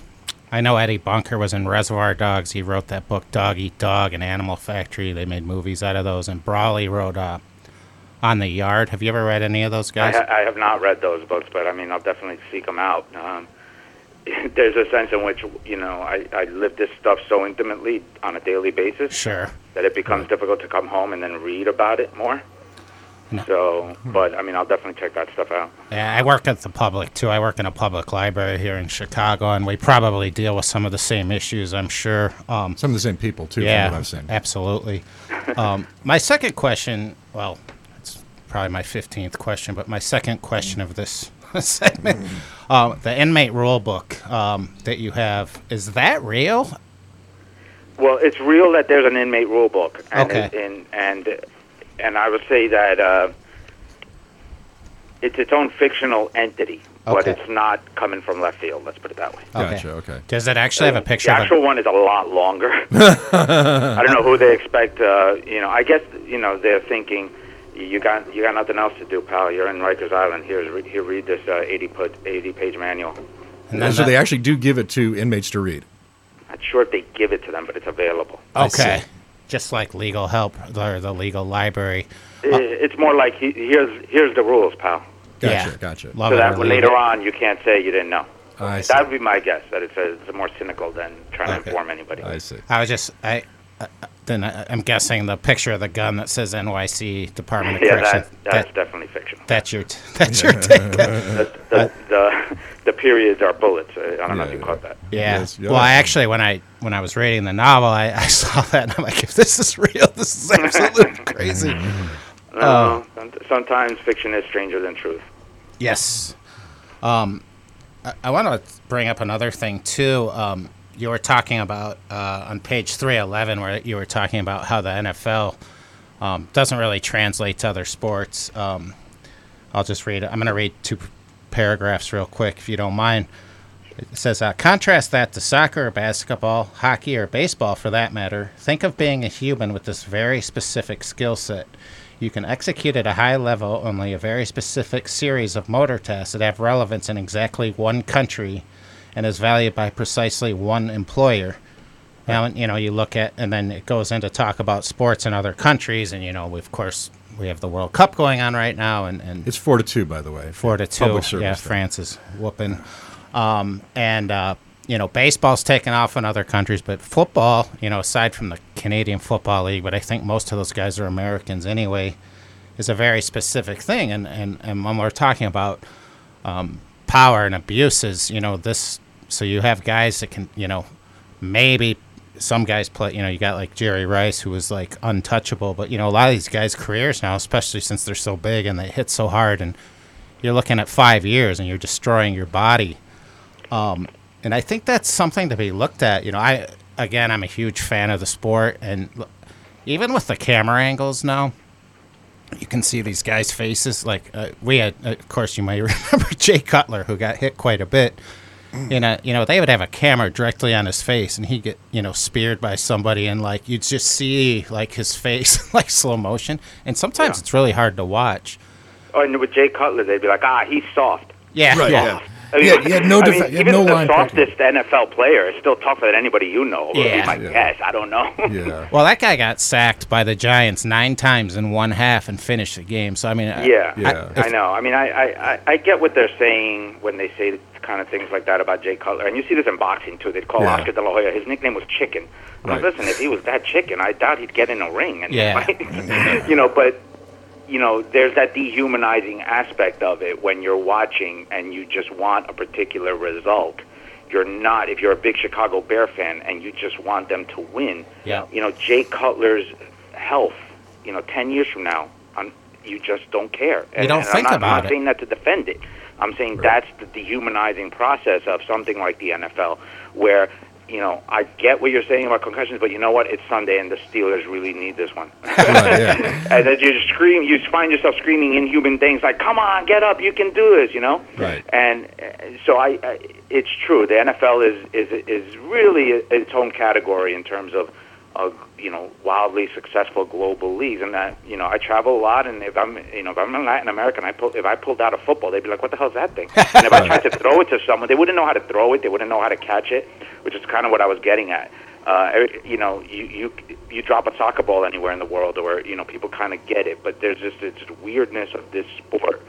I know Eddie Bunker was in Reservoir Dogs. He wrote that book Dog Eat Dog and Animal Factory. They made movies out of those. And Braly wrote uh, On the Yard. Have you ever read any of those I, guys? ha- I have not read those books, but I mean, I'll definitely seek them out. Um, there's a sense in which you know I, I live this stuff so intimately on a daily basis sure. that it becomes difficult to come home and then read about it more. No. So, but I mean, I'll definitely check that stuff out. Yeah, I work at the public too. I work in a public library here in Chicago, and we probably deal with some of the same issues. I'm sure. Um, Some of the same people, too, yeah, from what I've seen. absolutely. um, my second question, well, it's probably my fifteenth question, but my second question of this segment, um, the inmate rule book um, that you have, is that real? Well, it's real that there's an inmate rule book, and Okay. and and and I would say that uh, it's its own fictional entity, but Okay. it's not coming from left field. Let's put it that way. Gotcha, okay. Does it actually have a picture? The of a- actual one is a lot longer. I don't know who they expect. Uh, you know, I guess you know they're thinking, you got you got nothing else to do, pal. You're in Rikers Island. Here's re- here, read this uh, 80 put 80 page manual. and then so that- they actually do give it to inmates to read. Not sure if they give it to them, but it's available. I okay, see. Just like legal help or the legal library. I- It's more like he, here's here's the rules, pal. Gotcha, yeah. gotcha. Love so it that or when leave later on you can't say you didn't know. I see. That would be my guess. That it's, a, it's more cynical than trying to inform anybody. I see. I was just I. Uh, then I, I'm guessing the picture of the gun that says NYC Department of Yeah, Corrections. that, that's that, definitely fictional. that's your t- that's your take. The, the, the, the periods are bullets. Uh, I don't know if you Yeah. caught that. Yeah. Yes. Well, I actually when I when I was reading the novel, I, I saw that and I'm like, if this is real, this is absolutely crazy. No, some- sometimes fiction is stranger than truth. Yes. Um, I, I want to bring up another thing too. Um, you were talking about uh, on page three eleven, where you were talking about how the NFL um, doesn't really translate to other sports. Um, I'll just read. I'm going to read two paragraphs real quick, if you don't mind. It says, uh, contrast that to soccer or basketball, hockey or baseball for that matter. Think of being a human with this very specific skill set. You can execute at a high level only a very specific series of motor tests that have relevance in exactly one country and is valued by precisely one employer. Now, you know, you look at, and then it goes into talk about sports in other countries, and, you know, we, of course, we have the World Cup going on right now, and, and It's four to two, by the way. four to two. Yeah, thing. France is whooping. Um, and uh, you know, baseball's taken off in other countries, but football, you know, aside from the Canadian Football League, but I think most of those guys are Americans anyway, is a very specific thing. And and, and when we're talking about um, power and abuses, you know, this. So you have guys that can, you know, maybe some guys play. You know, you got like Jerry Rice, who was like untouchable, but you know, a lot of these guys' careers now, especially since they're so big and they hit so hard, and you're looking at five years and you're destroying your body. Um, and I think that's something to be looked at. You know, I again, I'm a huge fan of the sport, and even with the camera angles now, you can see these guys' faces. Like uh, we had, of course, you might remember Jay Cutler, who got hit quite a bit. You know, you know, they would have a camera directly on his face, and he'd get, you know, speared by somebody, and like you'd just see like his face, like slow motion. And sometimes Yeah. it's really hard to watch. Oh, and with Jay Cutler, they'd be like, ah, he's soft. Yeah, Right, yeah. yeah. I mean, He had- he had no I mean, he had even no the line softest NFL player is still tougher than anybody you know. Yeah. Yeah, my Yeah. guess. I don't know. Yeah. Well, that guy got sacked by the Giants nine times in one half and finished the game. So I mean, I- Yeah, Yeah. I, I know. I mean, I, I, I- I get what they're saying when they say kind of things like that about Jay Cutler, and you see this in boxing too. They'd call Yeah. Oscar De La Hoya. His nickname was Chicken. I'm like, listen, if he was that chicken, I doubt he'd get in a ring. And Yeah. fight. you know, but you know, there's that dehumanizing aspect of it when you're watching and you just want a particular result. You're not if you're a big Chicago Bear fan and you just want them to win. Yeah. You know, Jay Cutler's health. You know, ten years from now, I'm, you just don't care. You don't and think I'm not, about I'm it. not saying that to defend it. I'm saying that's the dehumanizing process of something like the NFL, where you know I get what you're saying about concussions, but you know what? It's Sunday, and the Steelers really need this one. yeah. and then you scream, you find yourself screaming inhuman things like, "Come on, get up! You can do this!" You know. Right. And uh, so I, I, it's true. The NFL is is is really its own category in terms of, of you know, wildly successful global leagues. And that you know, I travel a lot, and if I'm you know if I'm in Latin America, and I pull, if I pulled out a football, they'd be like, "What the hell's that thing?" And if I tried to throw it to someone, they wouldn't know how to throw it. They wouldn't know how to catch it, which is kind of what I was getting at. Uh, you know, you you you drop a soccer ball anywhere in the world, or you know, people kind of get it. But there's just this weirdness of this sport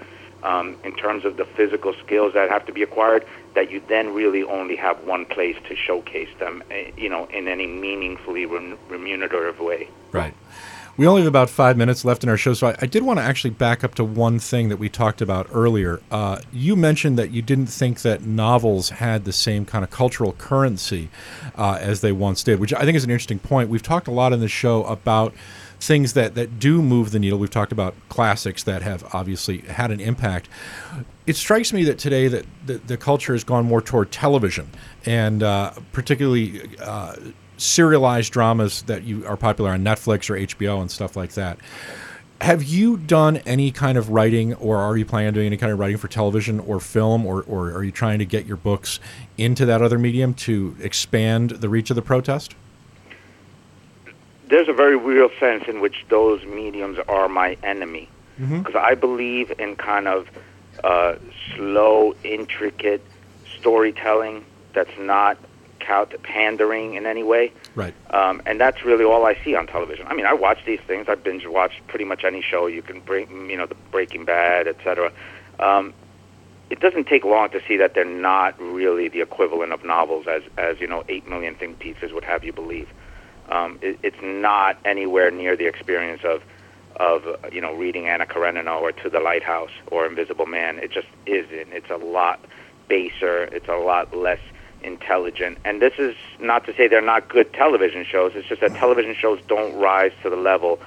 um, in terms of the physical skills that have to be acquired that you then really only have one place to showcase them, eh, you know, in any meaningfully remunerative way. Right. We only have about five minutes left in our show, so I, I did want to actually back up to one thing that we talked about earlier. Uh, you mentioned that you didn't think that novels had the same kind of cultural currency uh, as they once did, which I think is an interesting point. We've talked a lot in the show about things that, that do move the needle. We've talked about classics that have obviously had an impact. It strikes me that today that the, the culture has gone more toward television and uh, particularly uh, serialized dramas that you are popular on Netflix or HBO and stuff like that. Have you done any kind of writing, or are you planning on doing any kind of writing for television or film, or, or are you trying to get your books into that other medium to expand the reach of the protest? There's a very real sense in which those mediums are my enemy. Because I believe in kind of uh, slow, intricate storytelling that's not count pandering in any way. Right. Um, and that's really all I see on television. I mean, I watch these things. I binge watch pretty much any show you can bring, you know, the Breaking Bad, etc. Um, it doesn't take long to see that they're not really the equivalent of novels, as as you know, eight million think pieces would have you believe. Um, it, it's not anywhere near the experience of of you know reading Anna Karenina or To the Lighthouse or Invisible Man. It just isn't. It's a lot baser. It's a lot less intelligent. And this is not to say they're not good television shows. It's just that television shows don't rise to the level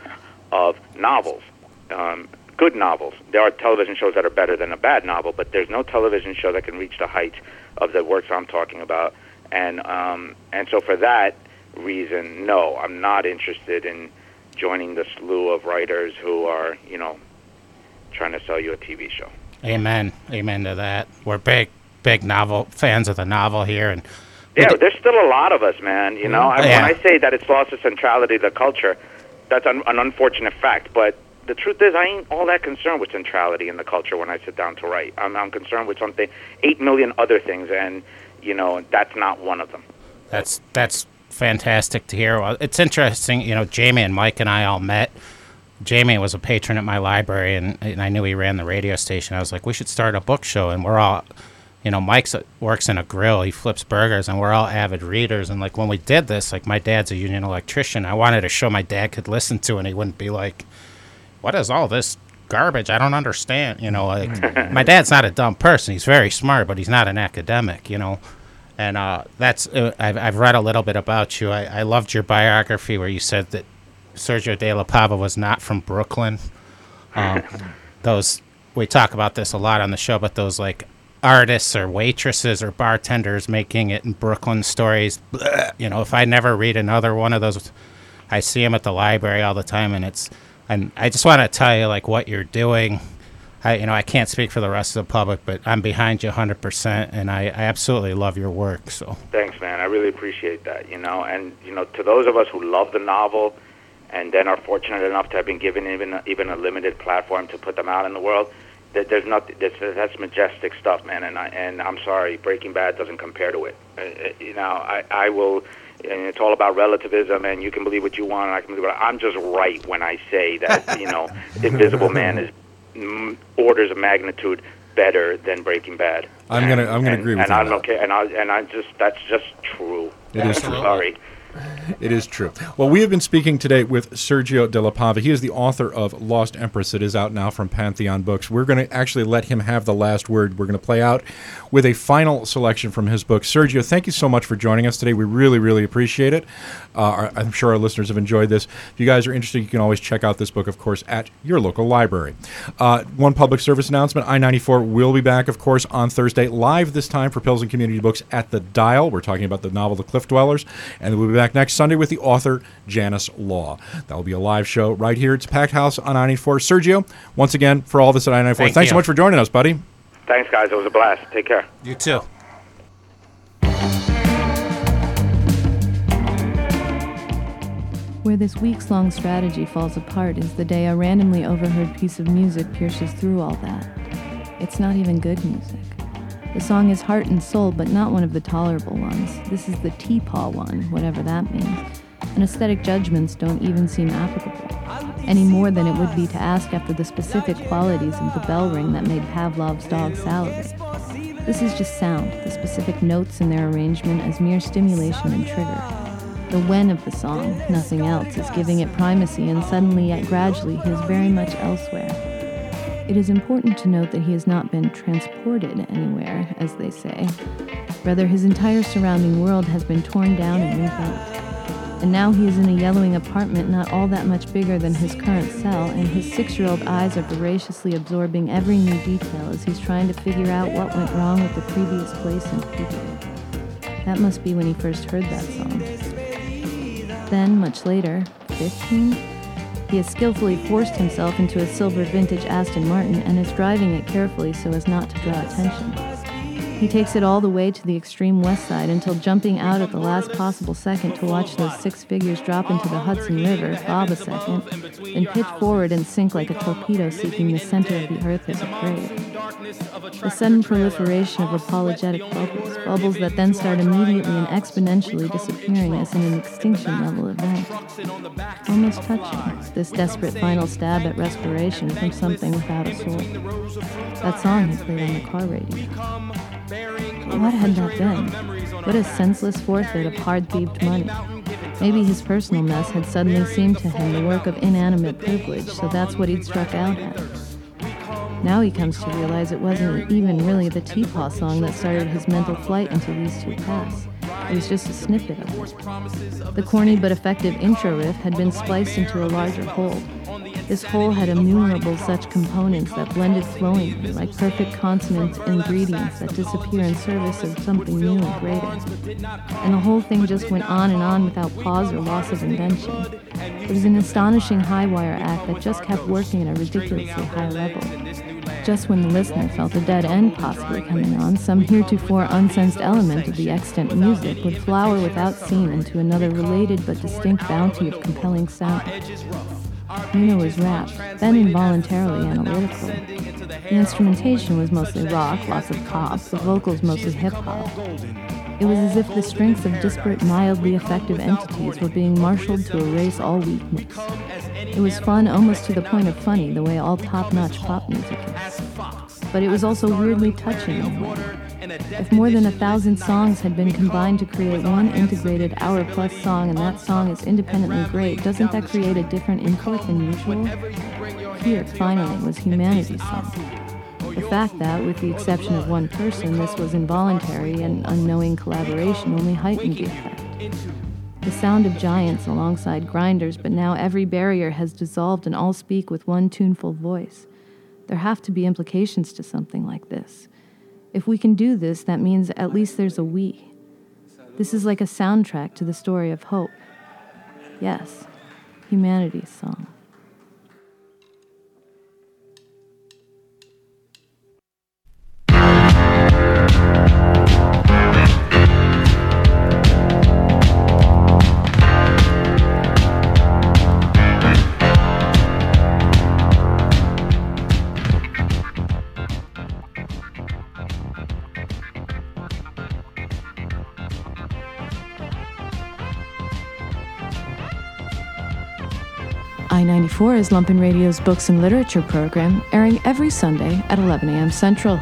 of novels. Um, good novels. There are television shows that are better than a bad novel, but there's no television show that can reach the height of the works I'm talking about. And um, and so for that reason, no, I'm not interested in joining the slew of writers who are, you know, trying to sell you a TV show. Amen. Amen to that. We're big, big novel fans of the novel here, and Yeah, there's still a lot of us, man. You know, I, Yeah. when I say that it's lost the centrality of the culture, that's un- an unfortunate fact. But the truth is, I ain't all that concerned with centrality in the culture when I sit down to write. I'm, I'm concerned with something, eight million other things, and you know, that's not one of them. That's that's fantastic to hear. Well, it's interesting, you know. Jamie and Mike and I all met. Jamie was a patron at my library, and, and I knew he ran the radio station. I was like, we should start a book show, and we're all, you know, Mike's works in a grill. He flips burgers, and we're all avid readers. And like when we did this, like my dad's a union electrician. I wanted a show my dad could listen to, and he wouldn't be like, "What is all this garbage? I don't understand." You know, like hmm. my dad's not a dumb person. He's very smart, but he's not an academic. You know and uh, that's uh, I've, I've read a little bit about you. I, I loved your biography where you said that Sergio De La Pava was not from Brooklyn. Um, those we talk about this a lot on the show, but those like artists or waitresses or bartenders making it in Brooklyn stories. bleh, you know, if I never read another one of those, I see them at the library all the time, and it's and I just want to tell you like what you're doing. I, you know, I can't speak for the rest of the public, but I'm behind you 100%, and I, I absolutely love your work. So, Thanks, man. I really appreciate that. You know, and you know, to those of us who love the novel, and then are fortunate enough to have been given even even a limited platform to put them out in the world, that there's not that's, that's majestic stuff, man. And I and I'm sorry, Breaking Bad doesn't compare to it. Uh, uh, you know, I I will. And it's all about relativism, and you can believe what you want, and I can believe what I'm just right when I say that you know, Invisible Man is mm, orders of magnitude better than Breaking Bad. I'm gonna- I'm gonna And- agree with and you on I'm that. okay, and I and I just that's just true. It is true. Sorry. It is true. Well, we have been speaking today with Sergio De La Pava. He is the author of Lost Empress. It is out now from Pantheon Books. We're going to actually let him have the last word. We're going to play out with a final selection from his book. Sergio, thank you so much for joining us today. We really, really appreciate it. Uh, I'm sure our listeners have enjoyed this. If you guys are interested, you can always check out this book, of course, at your local library. Uh, one public service announcement I 94 will be back, of course, on Thursday, live this time for Pilsen Community Books at the Dial. We're talking about the novel The Cliff Dwellers. And we'll be back next Sunday with the author, Janice Law. That will be a live show right here. It's Packed House on I 94. Sergio, once again, for all this at I 94, Thank thanks so much for joining us, buddy. Thanks, guys. It was a blast. Take care. you too. Where this weeks long strategy falls apart is the day a randomly overheard piece of music pierces through all that. It's not even good music. The song is heart and soul, but not one of the tolerable ones. This is the T'Pau one, whatever that means. And aesthetic judgments don't even seem applicable, any more than it would be to ask after the specific qualities of the bell ring that made Pavlov's dog salivate. This is just sound, the specific notes in their arrangement as mere stimulation and trigger. The when of the song, nothing else, is giving it primacy, and suddenly yet gradually he is very much elsewhere. It is important to note that he has not been transported anywhere, as they say. Rather, his entire surrounding world has been torn down and rebuilt. And now he is in a yellowing apartment not all that much bigger than his current cell, and his six year old eyes are voraciously absorbing every new detail as he's trying to figure out what went wrong with the previous place and people. That must be when he first heard that song. Then, much later, 15, he has skillfully forced himself into a silver vintage Aston Martin and is driving it carefully so as not to draw attention. He takes it all the way to the extreme west side until jumping out at the last possible second to watch those six figures drop into the Hudson River, bob a second, then pitch forward and sink like a torpedo seeking the center of the earth as a grave. The sudden proliferation of apologetic bubbles, bubbles that then start immediately and exponentially disappearing as in an extinction level event. Almost touching, this desperate final stab at respiration from something without a soul. That song he played on the car radio. What had that been? What a senseless forfeit of hard-thieved money. Maybe his personal mess had suddenly seemed to him the work of inanimate privilege, so that's what he'd struck out at. Now he comes to realize it wasn't even really the T'Pau song that started his mental flight into these two paths. It was just a snippet of it. The corny but effective intro riff had been spliced into a larger whole. This whole had innumerable such components that blended flowingly, like perfect consonant ingredients that disappear in service of something new and greater. And the whole thing just went on and on without pause or loss of invention. It was an astonishing high wire act that just kept working at a ridiculously high level. Just when the listener felt a dead end possibly coming on, some heretofore unsensed element of the extant music would flower without seam into another related but distinct bounty of compelling sound. Nina was rapt, then involuntarily analytical. The instrumentation was mostly rock, lots of pop, the vocals mostly hip hop. It was as if the strengths of disparate, mildly effective entities were being marshaled to erase all weakness. It was fun almost to the point of funny, the way all top notch pop music is. But it was also weirdly touching. If more than a thousand songs had been combined to create one integrated hour plus song and that song is independently great, doesn't that create a different import than usual? Here, finally, was humanity's song. The fact that, with the exception of one person, this was involuntary and unknowing collaboration only heightened the effect. The sound of giants alongside grinders, but now every barrier has dissolved and all speak with one tuneful voice. There have to be implications to something like this. If we can do this, that means at least there's a we. This is like a soundtrack to the story of hope. Yes, humanity's song. I 94 is Lumpen Radio's books and literature program, airing every Sunday at 11 a.m. Central.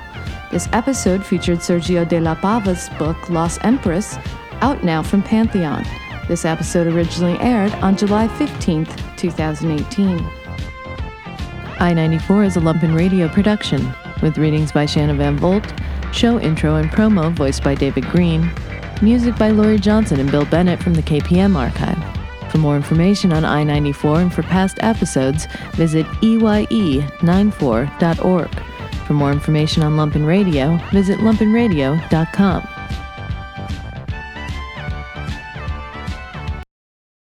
This episode featured Sergio de la Pava's book Lost Empress, out now from Pantheon. This episode originally aired on July 15th, 2018. I 94 is a Lumpen Radio production, with readings by Shanna Van Volt, show intro and promo voiced by David Green, music by Laurie Johnson and Bill Bennett from the KPM archive. For more information on I 94 and for past episodes, visit E EYE94.org. For more information on Lumpen Radio, visit lumpenradio.com.